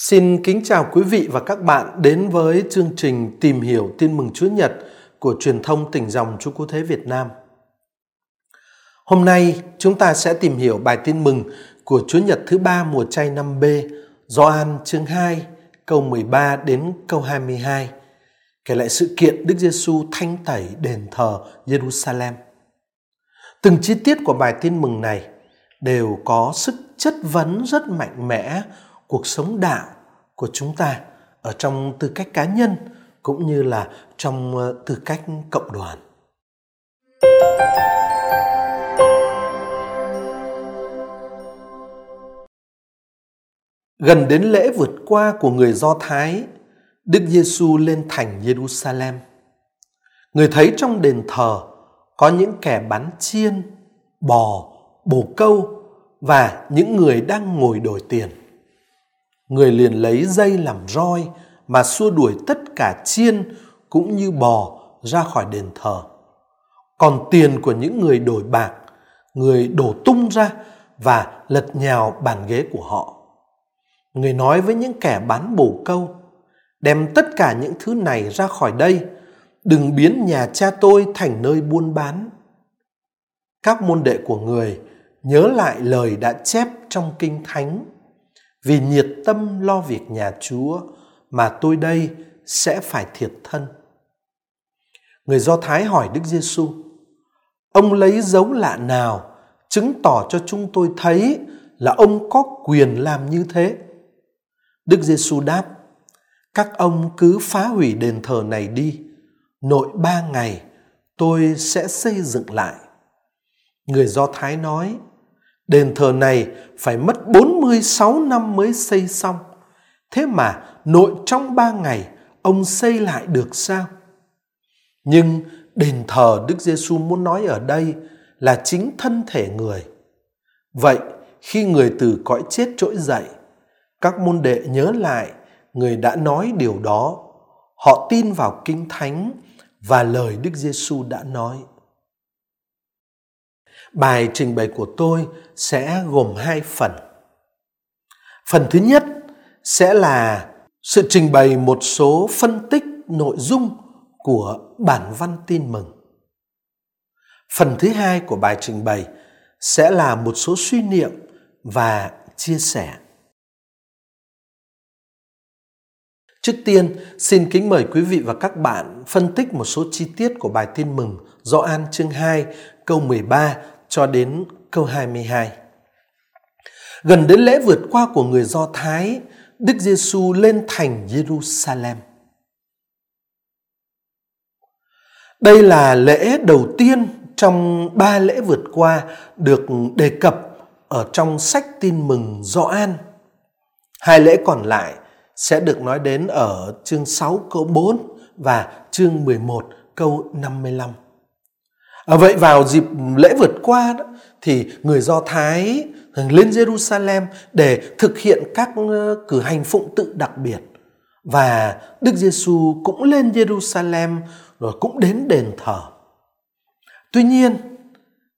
Xin kính chào quý vị và các bạn đến với chương trình Tìm hiểu tin mừng Chúa Nhật của truyền thông tỉnh dòng Chúa Cứu Thế Việt Nam. Hôm nay chúng ta sẽ tìm hiểu bài tin mừng của Chúa Nhật thứ ba mùa chay năm B, Gioan chương 2, câu 13 đến câu 22, kể lại sự kiện Đức Giêsu thanh tẩy đền thờ Jerusalem. Từng chi tiết của bài tin mừng này đều có sức chất vấn rất mạnh mẽ cuộc sống đạo của chúng ta ở trong tư cách cá nhân cũng như là trong ờ, tư cách cộng đoàn. Gần đến lễ vượt qua của người Do Thái, Đức Giêsu lên thành Jerusalem. Người thấy trong đền thờ có những kẻ bán chiên, bò, bồ câu và những người đang ngồi đổi tiền người liền lấy dây làm roi mà xua đuổi tất cả chiên cũng như bò ra khỏi đền thờ. Còn tiền của những người đổi bạc, người đổ tung ra và lật nhào bàn ghế của họ. Người nói với những kẻ bán bổ câu, đem tất cả những thứ này ra khỏi đây, đừng biến nhà cha tôi thành nơi buôn bán. Các môn đệ của người nhớ lại lời đã chép trong kinh thánh vì nhiệt tâm lo việc nhà Chúa mà tôi đây sẽ phải thiệt thân. Người Do Thái hỏi Đức Giêsu: Ông lấy dấu lạ nào chứng tỏ cho chúng tôi thấy là ông có quyền làm như thế? Đức Giêsu đáp: Các ông cứ phá hủy đền thờ này đi, nội ba ngày tôi sẽ xây dựng lại. Người Do Thái nói: Đền thờ này phải mất 46 năm mới xây xong. Thế mà nội trong ba ngày ông xây lại được sao? Nhưng đền thờ Đức Giêsu muốn nói ở đây là chính thân thể người. Vậy khi người từ cõi chết trỗi dậy, các môn đệ nhớ lại người đã nói điều đó. Họ tin vào kinh thánh và lời Đức Giêsu đã nói. Bài trình bày của tôi sẽ gồm hai phần. Phần thứ nhất sẽ là sự trình bày một số phân tích nội dung của bản văn tin mừng. Phần thứ hai của bài trình bày sẽ là một số suy niệm và chia sẻ. Trước tiên, xin kính mời quý vị và các bạn phân tích một số chi tiết của bài tin mừng Gioan chương 2 câu 13 cho đến câu 22. Gần đến lễ vượt qua của người Do Thái, Đức Giêsu lên thành Jerusalem. Đây là lễ đầu tiên trong ba lễ vượt qua được đề cập ở trong sách tin mừng Gioan. Hai lễ còn lại sẽ được nói đến ở chương 6 câu 4 và chương 11 câu 55. À, vậy vào dịp lễ vượt qua đó, thì người Do Thái lên Jerusalem để thực hiện các ờ, cử hành phụng tự đặc biệt và Đức Giêsu cũng lên Jerusalem rồi cũng đến đền thờ. Tuy nhiên,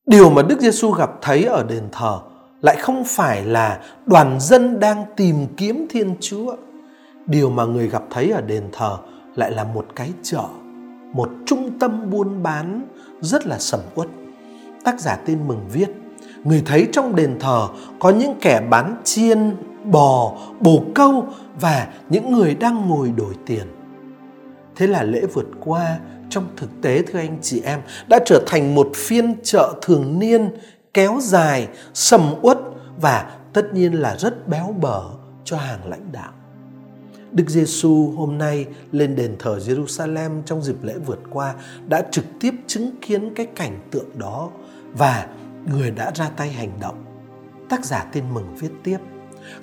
điều mà Đức Giêsu gặp thấy ở đền thờ lại không phải là đoàn dân đang tìm kiếm Thiên Chúa. Điều mà người gặp thấy ở đền thờ lại là một cái chợ, một trung tâm buôn bán rất là sầm uất. Tác giả tin mừng viết, người thấy trong đền thờ có những kẻ bán chiên, bò, bồ câu và những người đang ngồi đổi tiền. Thế là lễ vượt qua trong thực tế thưa anh chị em đã trở thành một phiên chợ thường niên kéo dài, sầm uất và tất nhiên là rất béo bở cho hàng lãnh đạo. Đức Giêsu hôm nay lên đền thờ Jerusalem trong dịp lễ vượt qua đã trực tiếp chứng kiến cái cảnh tượng đó và người đã ra tay hành động. Tác giả tin mừng viết tiếp.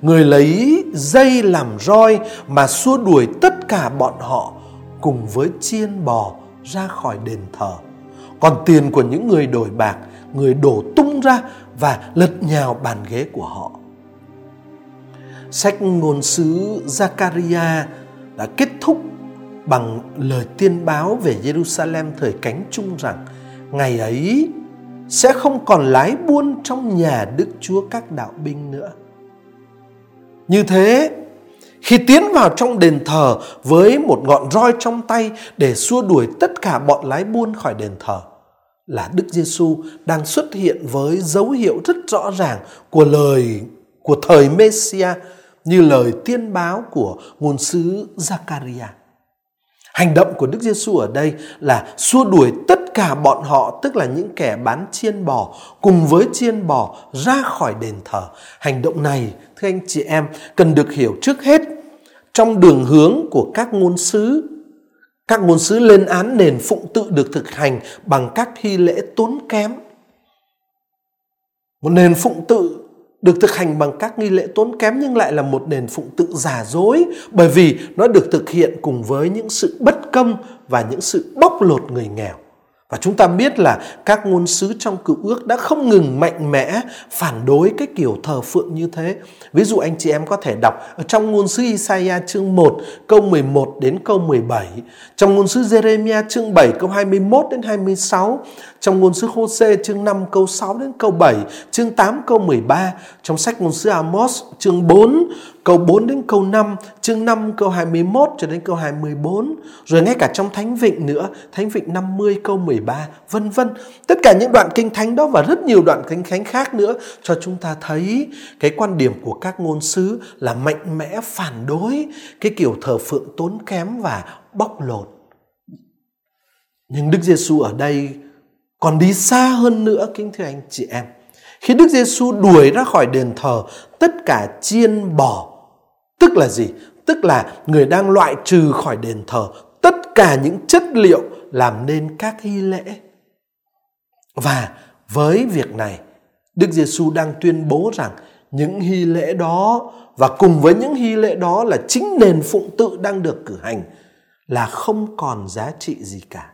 Người lấy dây làm roi mà xua đuổi tất cả bọn họ cùng với chiên bò ra khỏi đền thờ. Còn tiền của những người đổi bạc, người đổ tung ra và lật nhào bàn ghế của họ sách ngôn sứ Zakaria đã kết thúc bằng lời tiên báo về Jerusalem thời cánh chung rằng ngày ấy sẽ không còn lái buôn trong nhà Đức Chúa các đạo binh nữa. Như thế, khi tiến vào trong đền thờ với một ngọn roi trong tay để xua đuổi tất cả bọn lái buôn khỏi đền thờ là Đức Giêsu đang xuất hiện với dấu hiệu rất rõ ràng của lời của thời Messia như lời tiên báo của ngôn sứ Zakaria. Hành động của Đức Giêsu ở đây là xua đuổi tất cả bọn họ, tức là những kẻ bán chiên bò, cùng với chiên bò ra khỏi đền thờ. Hành động này, thưa anh chị em, cần được hiểu trước hết trong đường hướng của các ngôn sứ các ngôn sứ lên án nền phụng tự được thực hành bằng các thi lễ tốn kém. Một nền phụng tự được thực hành bằng các nghi lễ tốn kém nhưng lại là một nền phụng tự giả dối bởi vì nó được thực hiện cùng với những sự bất công và những sự bóc lột người nghèo. Và chúng ta biết là các ngôn sứ trong cựu ước đã không ngừng mạnh mẽ phản đối cái kiểu thờ phượng như thế. Ví dụ anh chị em có thể đọc ở trong ngôn sứ Isaiah chương 1 câu 11 đến câu 17, trong ngôn sứ Jeremiah chương 7 câu 21 đến 26, trong ngôn sứ Hôse chương 5 câu 6 đến câu 7, chương 8 câu 13, trong sách ngôn sứ Amos chương 4 câu 4 đến câu 5, chương 5 câu 21 cho đến câu 24, rồi ngay cả trong Thánh Vịnh nữa, Thánh Vịnh 50 câu 13, vân vân. Tất cả những đoạn kinh thánh đó và rất nhiều đoạn kinh thánh khác nữa cho chúng ta thấy cái quan điểm của các ngôn sứ là mạnh mẽ phản đối cái kiểu thờ phượng tốn kém và bóc lột. Nhưng Đức Giêsu ở đây còn đi xa hơn nữa kính thưa anh chị em. Khi Đức Giêsu đuổi ra khỏi đền thờ tất cả chiên bò Tức là gì? Tức là người đang loại trừ khỏi đền thờ tất cả những chất liệu làm nên các hy lễ. Và với việc này, Đức Giêsu đang tuyên bố rằng những hy lễ đó và cùng với những hy lễ đó là chính nền phụng tự đang được cử hành là không còn giá trị gì cả.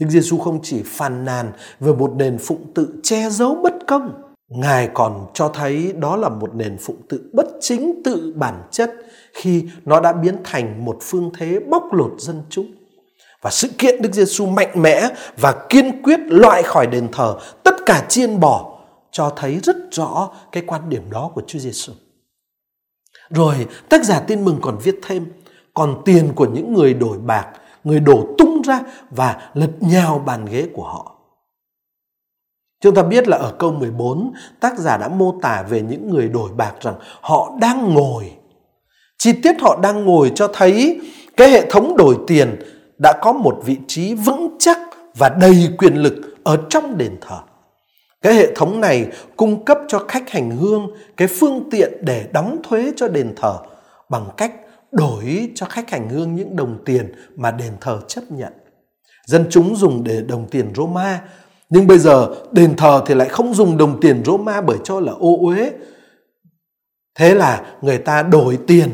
Đức Giêsu không chỉ phàn nàn về một nền phụng tự che giấu bất công Ngài còn cho thấy đó là một nền phụng tự bất chính tự bản chất khi nó đã biến thành một phương thế bóc lột dân chúng. Và sự kiện Đức Giêsu mạnh mẽ và kiên quyết loại khỏi đền thờ tất cả chiên bò cho thấy rất rõ cái quan điểm đó của Chúa Giêsu. Rồi tác giả tin mừng còn viết thêm còn tiền của những người đổi bạc, người đổ tung ra và lật nhào bàn ghế của họ. Chúng ta biết là ở câu 14, tác giả đã mô tả về những người đổi bạc rằng họ đang ngồi. Chi tiết họ đang ngồi cho thấy cái hệ thống đổi tiền đã có một vị trí vững chắc và đầy quyền lực ở trong đền thờ. Cái hệ thống này cung cấp cho khách hành hương cái phương tiện để đóng thuế cho đền thờ bằng cách đổi cho khách hành hương những đồng tiền mà đền thờ chấp nhận. Dân chúng dùng để đồng tiền Roma, nhưng bây giờ đền thờ thì lại không dùng đồng tiền Roma bởi cho là ô uế. Thế là người ta đổi tiền,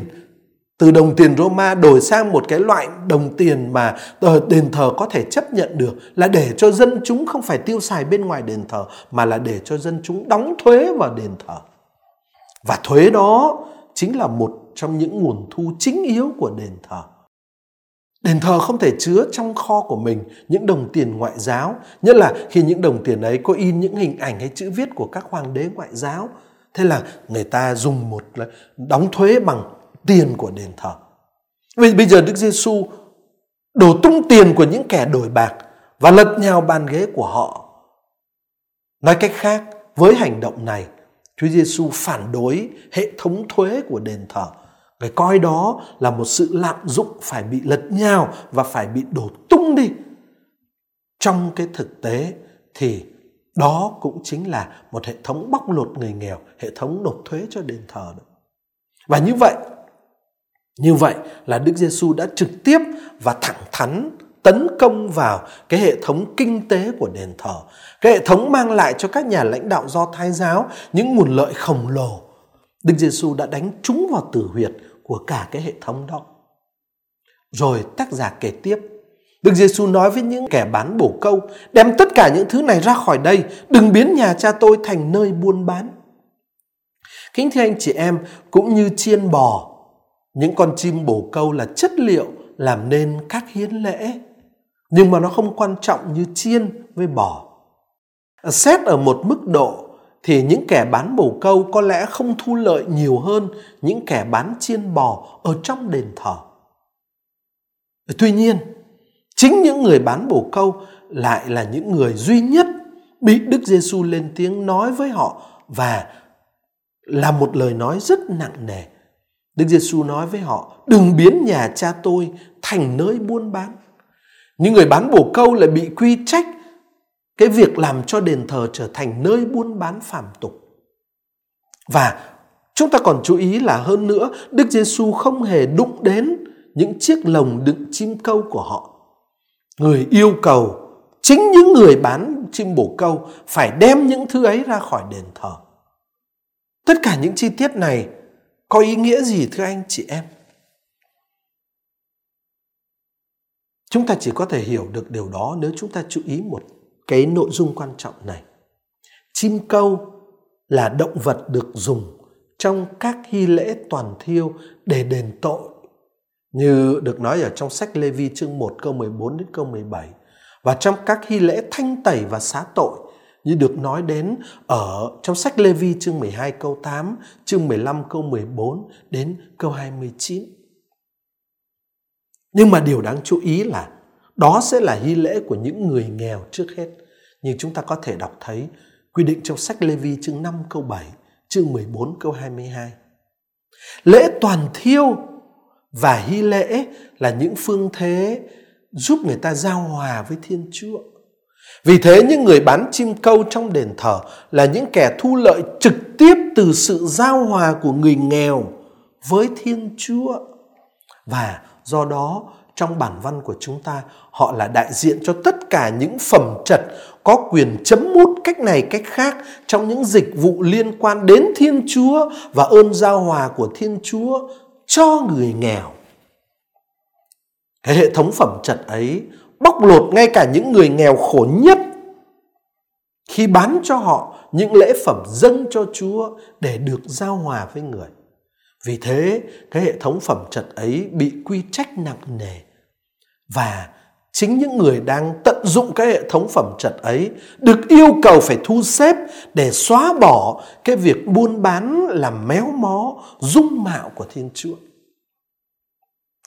từ đồng tiền Roma đổi sang một cái loại đồng tiền mà ờ, đền thờ có thể chấp nhận được, là để cho dân chúng không phải tiêu xài bên ngoài đền thờ, mà là để cho dân chúng đóng thuế vào đền thờ. Và thuế đó chính là một trong những nguồn thu chính yếu của đền thờ. Đền thờ không thể chứa trong kho của mình những đồng tiền ngoại giáo, nhất là khi những đồng tiền ấy có in những hình ảnh hay chữ viết của các hoàng đế ngoại giáo. Thế là người ta dùng một đóng thuế bằng tiền của đền thờ. Vì bây giờ Đức Giêsu đổ tung tiền của những kẻ đổi bạc và lật nhào bàn ghế của họ. Nói cách khác, với hành động này, Chúa Giêsu phản đối hệ thống thuế của đền thờ Người coi đó là một sự lạm dụng phải bị lật nhào và phải bị đổ tung đi. Trong cái thực tế thì đó cũng chính là một hệ thống bóc lột người nghèo, hệ thống nộp thuế cho đền thờ. Đó. Và như vậy, như vậy là Đức Giêsu đã trực tiếp và thẳng thắn tấn công vào cái hệ thống kinh tế của đền thờ. Cái hệ thống mang lại cho các nhà lãnh đạo do Thái giáo những nguồn lợi khổng lồ Đức Giêsu đã đánh trúng vào tử huyệt của cả cái hệ thống đó. Rồi tác giả kể tiếp, Đức Giêsu nói với những kẻ bán bổ câu, đem tất cả những thứ này ra khỏi đây, đừng biến nhà cha tôi thành nơi buôn bán. Kính thưa anh chị em, cũng như chiên bò, những con chim bổ câu là chất liệu làm nên các hiến lễ, nhưng mà nó không quan trọng như chiên với bò. Xét ở một mức độ thì những kẻ bán bồ câu có lẽ không thu lợi nhiều hơn những kẻ bán chiên bò ở trong đền thờ. Tuy nhiên, chính những người bán bồ câu lại là những người duy nhất bị Đức Giêsu lên tiếng nói với họ và là một lời nói rất nặng nề. Đức Giêsu nói với họ: "Đừng biến nhà cha tôi thành nơi buôn bán." Những người bán bồ câu lại bị quy trách cái việc làm cho đền thờ trở thành nơi buôn bán phàm tục. Và chúng ta còn chú ý là hơn nữa, Đức Giêsu không hề đụng đến những chiếc lồng đựng chim câu của họ. Người yêu cầu chính những người bán chim bổ câu phải đem những thứ ấy ra khỏi đền thờ. Tất cả những chi tiết này có ý nghĩa gì thưa anh chị em? Chúng ta chỉ có thể hiểu được điều đó nếu chúng ta chú ý một cái nội dung quan trọng này. Chim câu là động vật được dùng trong các hy lễ toàn thiêu để đền tội. Như được nói ở trong sách Lê Vi chương 1 câu 14 đến câu 17 và trong các hy lễ thanh tẩy và xá tội như được nói đến ở trong sách Lê Vi chương 12 câu 8, chương 15 câu 14 đến câu 29. Nhưng mà điều đáng chú ý là đó sẽ là hy lễ của những người nghèo trước hết. Nhưng chúng ta có thể đọc thấy quy định trong sách Lê Vi chương 5 câu 7, chương 14 câu 22. Lễ toàn thiêu và hy lễ là những phương thế giúp người ta giao hòa với Thiên Chúa. Vì thế những người bán chim câu trong đền thờ là những kẻ thu lợi trực tiếp từ sự giao hòa của người nghèo với Thiên Chúa. Và do đó trong bản văn của chúng ta, họ là đại diện cho tất cả những phẩm trật có quyền chấm mút cách này, cách khác trong những dịch vụ liên quan đến Thiên Chúa và ơn giao hòa của Thiên Chúa cho người nghèo. Cái hệ thống phẩm trật ấy bóc lột ngay cả những người nghèo khổ nhất khi bán cho họ những lễ phẩm dâng cho Chúa để được giao hòa với người. Vì thế, cái hệ thống phẩm trật ấy bị quy trách nặng nề. Và chính những người đang tận dụng cái hệ thống phẩm trật ấy được yêu cầu phải thu xếp để xóa bỏ cái việc buôn bán làm méo mó dung mạo của Thiên Chúa.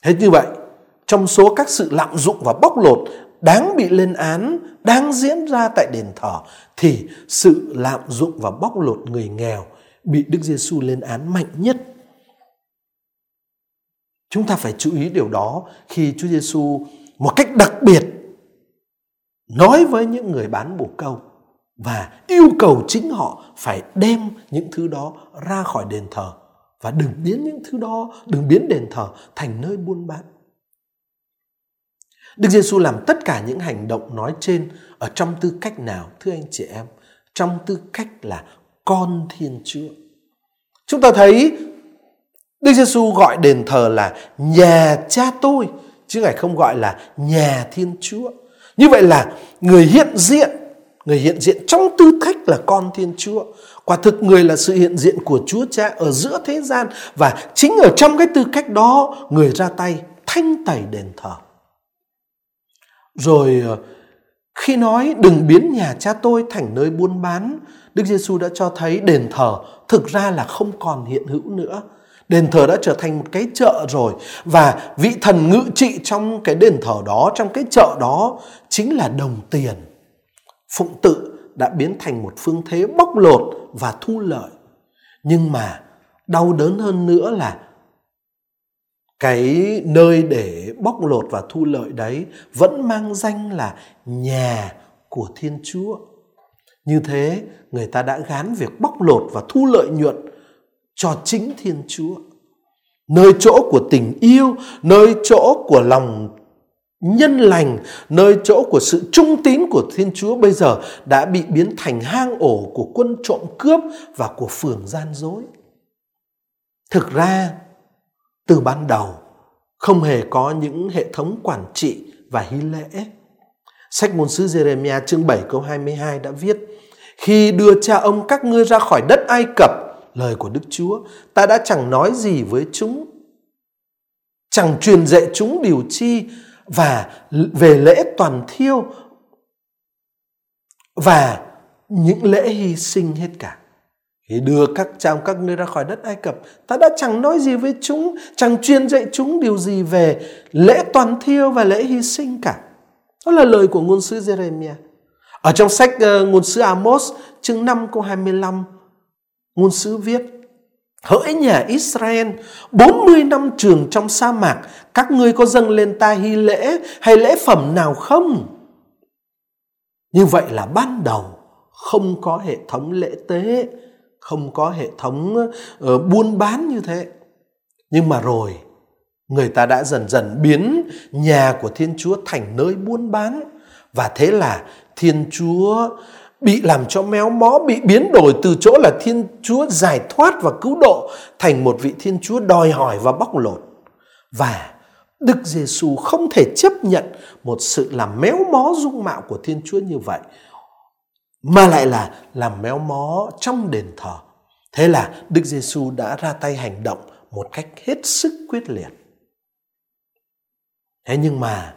Hết như vậy, trong số các sự lạm dụng và bóc lột đáng bị lên án, đang diễn ra tại đền thờ thì sự lạm dụng và bóc lột người nghèo bị Đức Giêsu lên án mạnh nhất. Chúng ta phải chú ý điều đó khi Chúa Giêsu một cách đặc biệt nói với những người bán bồ câu và yêu cầu chính họ phải đem những thứ đó ra khỏi đền thờ và đừng biến những thứ đó, đừng biến đền thờ thành nơi buôn bán. Đức Giêsu làm tất cả những hành động nói trên ở trong tư cách nào thưa anh chị em? Trong tư cách là con Thiên Chúa. Chúng ta thấy Đức Giêsu gọi đền thờ là nhà cha tôi chứ ngài không gọi là nhà Thiên Chúa. Như vậy là người hiện diện, người hiện diện trong tư cách là con Thiên Chúa. Quả thực người là sự hiện diện của Chúa Cha ở giữa thế gian và chính ở trong cái tư cách đó người ra tay thanh tẩy đền thờ. Rồi ờ, khi nói đừng biến nhà cha tôi thành nơi buôn bán, Đức Giêsu đã cho thấy đền thờ thực ra là không còn hiện hữu nữa. Đền thờ đã trở thành một cái chợ rồi và vị thần ngự trị trong cái đền thờ đó, trong cái chợ đó chính là đồng tiền. Phụng tự đã biến thành một phương thế bóc lột và thu lợi. Nhưng mà đau đớn hơn nữa là cái nơi để bóc lột và thu lợi đấy vẫn mang danh là nhà của Thiên Chúa. Như thế, người ta đã gán việc bóc lột và thu lợi nhuận cho chính Thiên Chúa. Nơi chỗ của tình yêu, nơi chỗ của lòng nhân lành, nơi chỗ của sự trung tín của Thiên Chúa bây giờ đã bị biến thành hang ổ của quân trộm cướp và của phường gian dối. Thực ra, từ ban đầu không hề có những hệ thống quản trị và hy lễ. Sách môn sứ Jeremiah chương 7 câu 22 đã viết Khi đưa cha ông các ngươi ra khỏi đất Ai Cập lời của Đức Chúa ta đã chẳng nói gì với chúng chẳng truyền dạy chúng điều chi và về lễ toàn thiêu và những lễ hy sinh hết cả Khi đưa các trong các nơi ra khỏi đất Ai Cập, ta đã chẳng nói gì với chúng, chẳng truyền dạy chúng điều gì về lễ toàn thiêu và lễ hy sinh cả. Đó là lời của ngôn sứ Jeremiah. Ở trong sách uh, ngôn sứ Amos, chương 5 câu 25, ngôn sứ viết Hỡi nhà Israel, 40 năm trường trong sa mạc, các ngươi có dâng lên ta hy lễ hay lễ phẩm nào không? Như vậy là ban đầu không có hệ thống lễ tế, không có hệ thống uh, buôn bán như thế. Nhưng mà rồi, người ta đã dần dần biến nhà của Thiên Chúa thành nơi buôn bán. Và thế là Thiên Chúa bị làm cho méo mó, bị biến đổi từ chỗ là Thiên Chúa giải thoát và cứu độ thành một vị Thiên Chúa đòi hỏi và bóc lột. Và Đức Giêsu không thể chấp nhận một sự làm méo mó dung mạo của Thiên Chúa như vậy mà lại là làm méo mó trong đền thờ. Thế là Đức Giêsu đã ra tay hành động một cách hết sức quyết liệt. Thế nhưng mà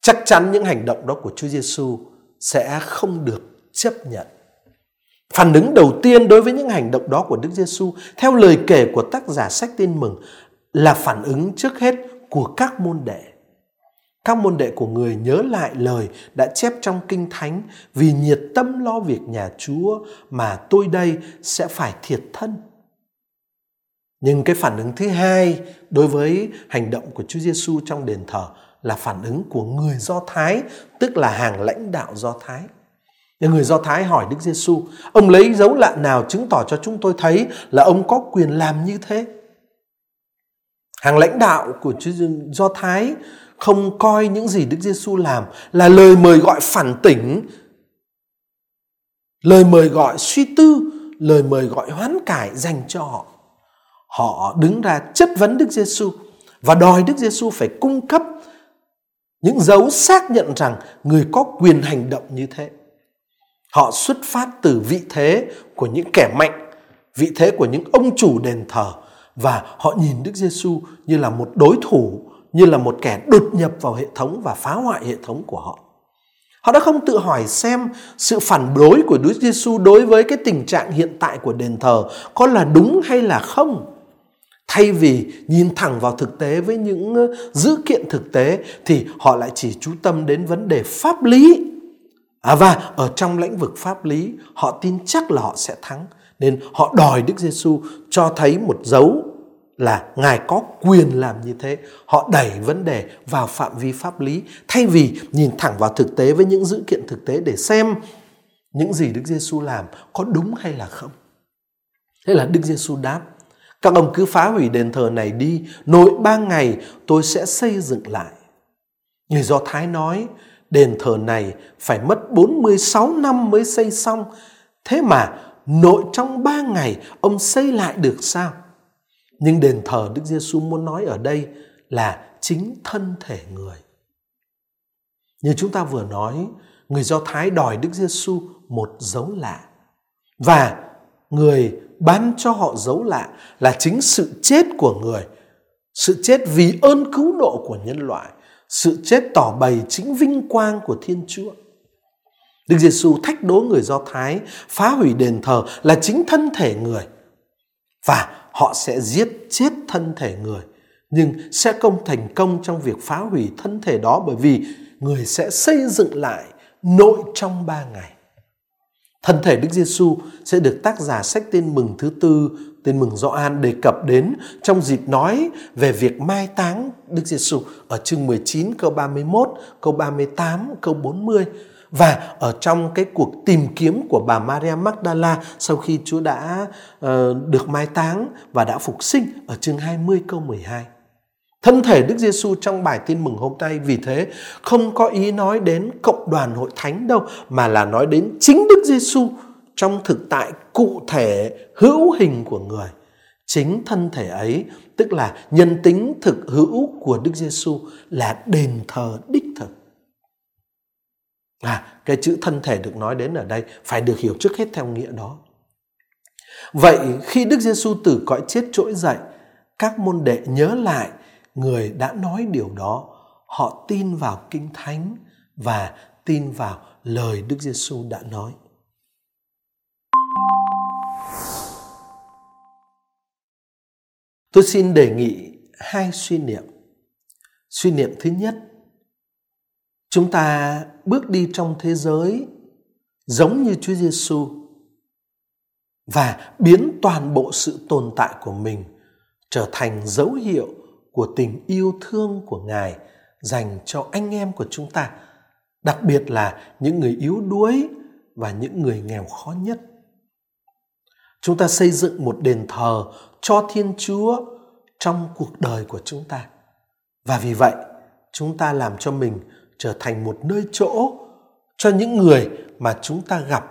chắc chắn những hành động đó của Chúa Giêsu sẽ không được chấp nhận. Phản ứng đầu tiên đối với những hành động đó của Đức Giêsu theo lời kể của tác giả sách Tin mừng, là phản ứng trước hết của các môn đệ. Các môn đệ của người nhớ lại lời đã chép trong Kinh Thánh, vì nhiệt tâm lo việc nhà Chúa mà tôi đây sẽ phải thiệt thân. Nhưng cái phản ứng thứ hai đối với hành động của Chúa Giêsu trong đền thờ là phản ứng của người Do Thái, tức là hàng lãnh đạo Do Thái. Nhưng người Do Thái hỏi Đức Giêsu, ông lấy dấu lạ nào chứng tỏ cho chúng tôi thấy là ông có quyền làm như thế? Hàng lãnh đạo của Chúa Do Thái không coi những gì Đức Giêsu làm là lời mời gọi phản tỉnh, lời mời gọi suy tư, lời mời gọi hoán cải dành cho họ. Họ đứng ra chất vấn Đức Giêsu và đòi Đức Giêsu phải cung cấp những dấu xác nhận rằng người có quyền hành động như thế. Họ xuất phát từ vị thế của những kẻ mạnh, vị thế của những ông chủ đền thờ và họ nhìn Đức Giêsu như là một đối thủ, như là một kẻ đột nhập vào hệ thống và phá hoại hệ thống của họ. Họ đã không tự hỏi xem sự phản đối của Đức Giêsu đối với cái tình trạng hiện tại của đền thờ có là đúng hay là không. Thay vì nhìn thẳng vào thực tế với những ờ, dữ kiện thực tế thì họ lại chỉ chú tâm đến vấn đề pháp lý. À, và ở trong lĩnh vực pháp lý họ tin chắc là họ sẽ thắng nên họ đòi Đức Giêsu cho thấy một dấu là Ngài có quyền làm như thế. Họ đẩy vấn đề vào phạm vi pháp lý thay vì nhìn thẳng vào thực tế với những dữ kiện thực tế để xem những gì Đức Giêsu làm có đúng hay là không. Thế là Đức Giêsu đáp: các ông cứ phá hủy đền thờ này đi, nội ba ngày tôi sẽ xây dựng lại. Người Do Thái nói, đền thờ này phải mất 46 năm mới xây xong. Thế mà nội trong ba ngày ông xây lại được sao? Nhưng đền thờ Đức Giêsu muốn nói ở đây là chính thân thể người. Như chúng ta vừa nói, người Do Thái đòi Đức Giêsu một dấu lạ. Và người ban cho họ dấu lạ là chính sự chết của người, sự chết vì ơn cứu độ của nhân loại, sự chết tỏ bày chính vinh quang của Thiên Chúa. Đức Giêsu thách đố người Do Thái phá hủy đền thờ là chính thân thể người và họ sẽ giết chết thân thể người nhưng sẽ không thành công trong việc phá hủy thân thể đó bởi vì người sẽ xây dựng lại nội trong ba ngày. Thân thể Đức Giêsu sẽ được tác giả sách tên mừng thứ tư, tên mừng Gioan đề cập đến trong dịp nói về việc mai táng Đức Giêsu ở chương 19 câu 31, câu 38, câu 40 và ở trong cái cuộc tìm kiếm của bà Maria Magdala sau khi Chúa đã uh, được mai táng và đã phục sinh ở chương 20 câu 12. Thân thể Đức Giêsu trong bài tin mừng hôm nay vì thế không có ý nói đến cộng đoàn hội thánh đâu mà là nói đến chính Đức Giêsu trong thực tại cụ thể hữu hình của người. Chính thân thể ấy tức là nhân tính thực hữu của Đức Giêsu là đền thờ đích thực. À, cái chữ thân thể được nói đến ở đây phải được hiểu trước hết theo nghĩa đó. Vậy khi Đức Giêsu từ cõi chết trỗi dậy, các môn đệ nhớ lại người đã nói điều đó họ tin vào kinh thánh và tin vào lời Đức Giêsu đã nói. Tôi xin đề nghị hai suy niệm. Suy niệm thứ nhất, chúng ta bước đi trong thế giới giống như Chúa Giêsu và biến toàn bộ sự tồn tại của mình trở thành dấu hiệu của tình yêu thương của Ngài dành cho anh em của chúng ta, đặc biệt là những người yếu đuối và những người nghèo khó nhất. Chúng ta xây dựng một đền thờ cho Thiên Chúa trong cuộc đời của chúng ta. Và vì vậy, chúng ta làm cho mình trở thành một nơi chỗ cho những người mà chúng ta gặp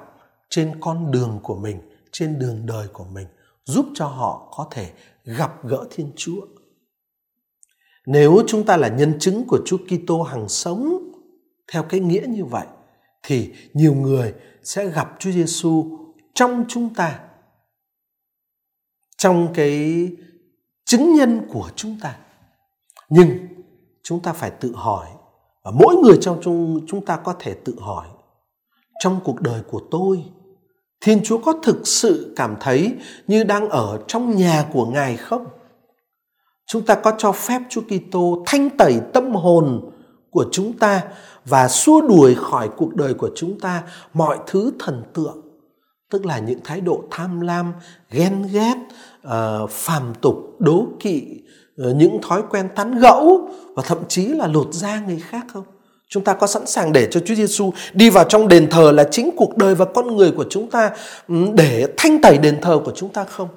trên con đường của mình, trên đường đời của mình, giúp cho họ có thể gặp gỡ Thiên Chúa. Nếu chúng ta là nhân chứng của Chúa Kitô hằng sống theo cái nghĩa như vậy, thì nhiều người sẽ gặp Chúa Giêsu trong chúng ta. Trong cái chứng nhân của chúng ta. Nhưng chúng ta phải tự hỏi, và mỗi người trong chúng chúng ta có thể tự hỏi, trong cuộc đời của tôi, Thiên Chúa có thực sự cảm thấy như đang ở trong nhà của Ngài không? Chúng ta có cho phép Chúa Kitô thanh tẩy tâm hồn của chúng ta và xua đuổi khỏi cuộc đời của chúng ta mọi thứ thần tượng, tức là những thái độ tham lam, ghen ghét, uh, phàm tục, đố kỵ, uh, những thói quen tán gẫu và thậm chí là lột da người khác không? Chúng ta có sẵn sàng để cho Chúa Giêsu đi vào trong đền thờ là chính cuộc đời và con người của chúng ta để thanh tẩy đền thờ của chúng ta không?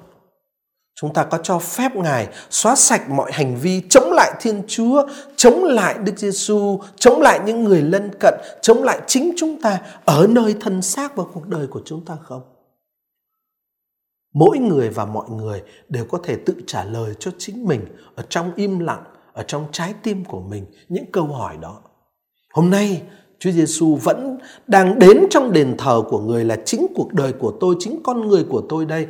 Chúng ta có cho phép Ngài xóa sạch mọi hành vi chống lại Thiên Chúa, chống lại Đức Giêsu, chống lại những người lân cận, chống lại chính chúng ta ở nơi thân xác và cuộc đời của chúng ta không? Mỗi người và mọi người đều có thể tự trả lời cho chính mình ở trong im lặng, ở trong trái tim của mình những câu hỏi đó. Hôm nay Chúa Giêsu vẫn đang đến trong đền thờ của người là chính cuộc đời của tôi, chính con người của tôi đây.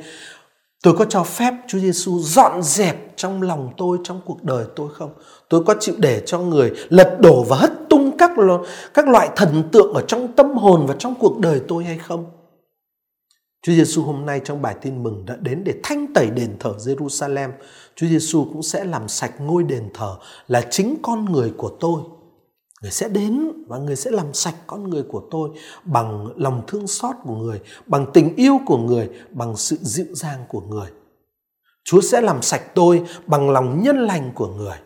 Tôi có cho phép Chúa Giêsu dọn dẹp trong lòng tôi, trong cuộc đời tôi không? Tôi có chịu để cho người lật đổ và hất tung các lo các loại thần tượng ở trong tâm hồn và trong cuộc đời tôi hay không? Chúa Giêsu hôm nay trong bài tin mừng đã đến để thanh tẩy đền thờ Jerusalem. Chúa Giêsu cũng sẽ làm sạch ngôi đền thờ là chính con người của tôi người sẽ đến và người sẽ làm sạch con người của tôi bằng lòng thương xót của người, bằng tình yêu của người, bằng sự dịu dàng của người. Chúa sẽ làm sạch tôi bằng lòng nhân lành của người.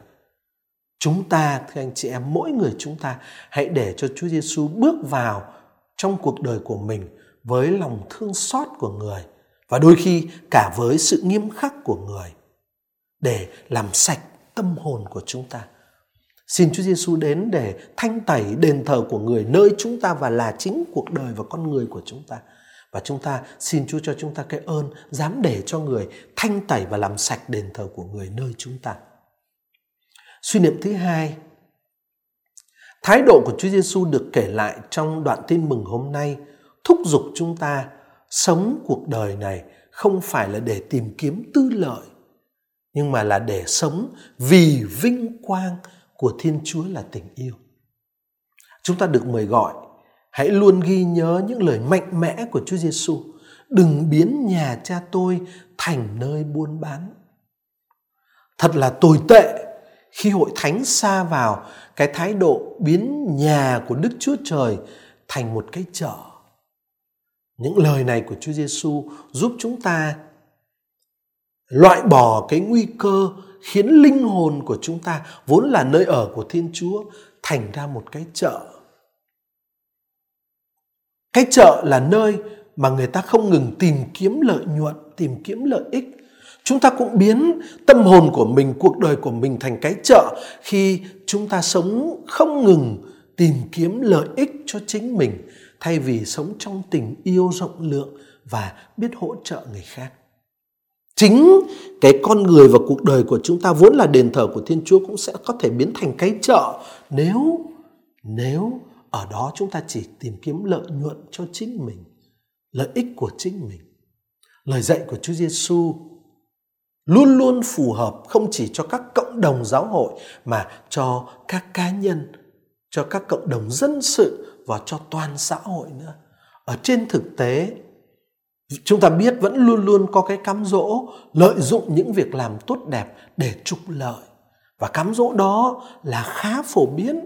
Chúng ta, thưa anh chị em, mỗi người chúng ta hãy để cho chúa giêsu bước vào trong cuộc đời của mình với lòng thương xót của người và đôi khi cả với sự nghiêm khắc của người để làm sạch tâm hồn của chúng ta. Xin Chúa Giêsu đến để thanh tẩy đền thờ của người nơi chúng ta và là chính cuộc đời và con người của chúng ta. Và chúng ta xin Chúa cho chúng ta cái ơn dám để cho người thanh tẩy và làm sạch đền thờ của người nơi chúng ta. Suy niệm thứ hai, thái độ của Chúa Giêsu được kể lại trong đoạn tin mừng hôm nay thúc giục chúng ta sống cuộc đời này không phải là để tìm kiếm tư lợi nhưng mà là để sống vì vinh quang của Thiên Chúa là tình yêu. Chúng ta được mời gọi, hãy luôn ghi nhớ những lời mạnh mẽ của Chúa Giêsu. Đừng biến nhà cha tôi thành nơi buôn bán. Thật là tồi tệ khi hội thánh xa vào cái thái độ biến nhà của Đức Chúa Trời thành một cái chợ. Những lời này của Chúa Giêsu giúp chúng ta loại bỏ cái nguy cơ khiến linh hồn của chúng ta vốn là nơi ở của Thiên Chúa thành ra một cái chợ. Cái chợ là nơi mà người ta không ngừng tìm kiếm lợi nhuận, tìm kiếm lợi ích. Chúng ta cũng biến tâm hồn của mình, cuộc đời của mình thành cái chợ khi chúng ta sống không ngừng tìm kiếm lợi ích cho chính mình thay vì sống trong tình yêu rộng lượng và biết hỗ trợ người khác. Chính cái con người và cuộc đời của chúng ta vốn là đền thờ của Thiên Chúa cũng sẽ có thể biến thành cái chợ nếu nếu ở đó chúng ta chỉ tìm kiếm lợi nhuận cho chính mình, lợi ích của chính mình. Lời dạy của Chúa Giêsu luôn luôn phù hợp không chỉ cho các cộng đồng giáo hội mà cho các cá nhân, cho các cộng đồng dân sự và cho toàn xã hội nữa. Ở trên thực tế, chúng ta biết vẫn luôn luôn có cái cám dỗ lợi dụng những việc làm tốt đẹp để trục lợi. Và cám dỗ đó là khá phổ biến.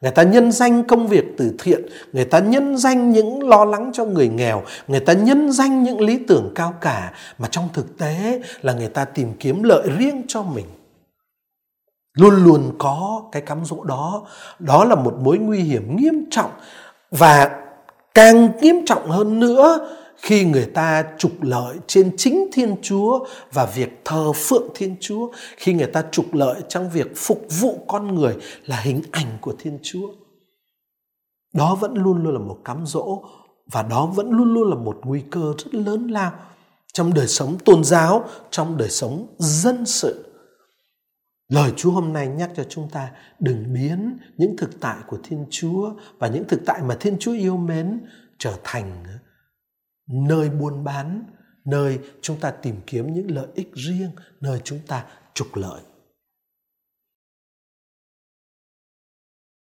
Người ta nhân danh công việc từ thiện, người ta nhân danh những lo lắng cho người nghèo, người ta nhân danh những lý tưởng cao cả, mà trong thực tế là người ta tìm kiếm lợi riêng cho mình. Luôn luôn có cái cám dỗ đó. Đó là một mối nguy hiểm nghiêm trọng. Và càng nghiêm trọng hơn nữa khi người ta trục lợi trên chính Thiên Chúa và việc thờ phượng Thiên Chúa, khi người ta trục lợi trong việc phục vụ con người là hình ảnh của Thiên Chúa. Đó vẫn luôn luôn là một cám dỗ và đó vẫn luôn luôn là một nguy cơ rất lớn lao trong đời sống tôn giáo, trong đời sống dân sự. Lời Chúa hôm nay nhắc cho chúng ta đừng biến những thực tại của Thiên Chúa và những thực tại mà Thiên Chúa yêu mến trở thành nơi buôn bán, nơi chúng ta tìm kiếm những lợi ích riêng, nơi chúng ta trục lợi.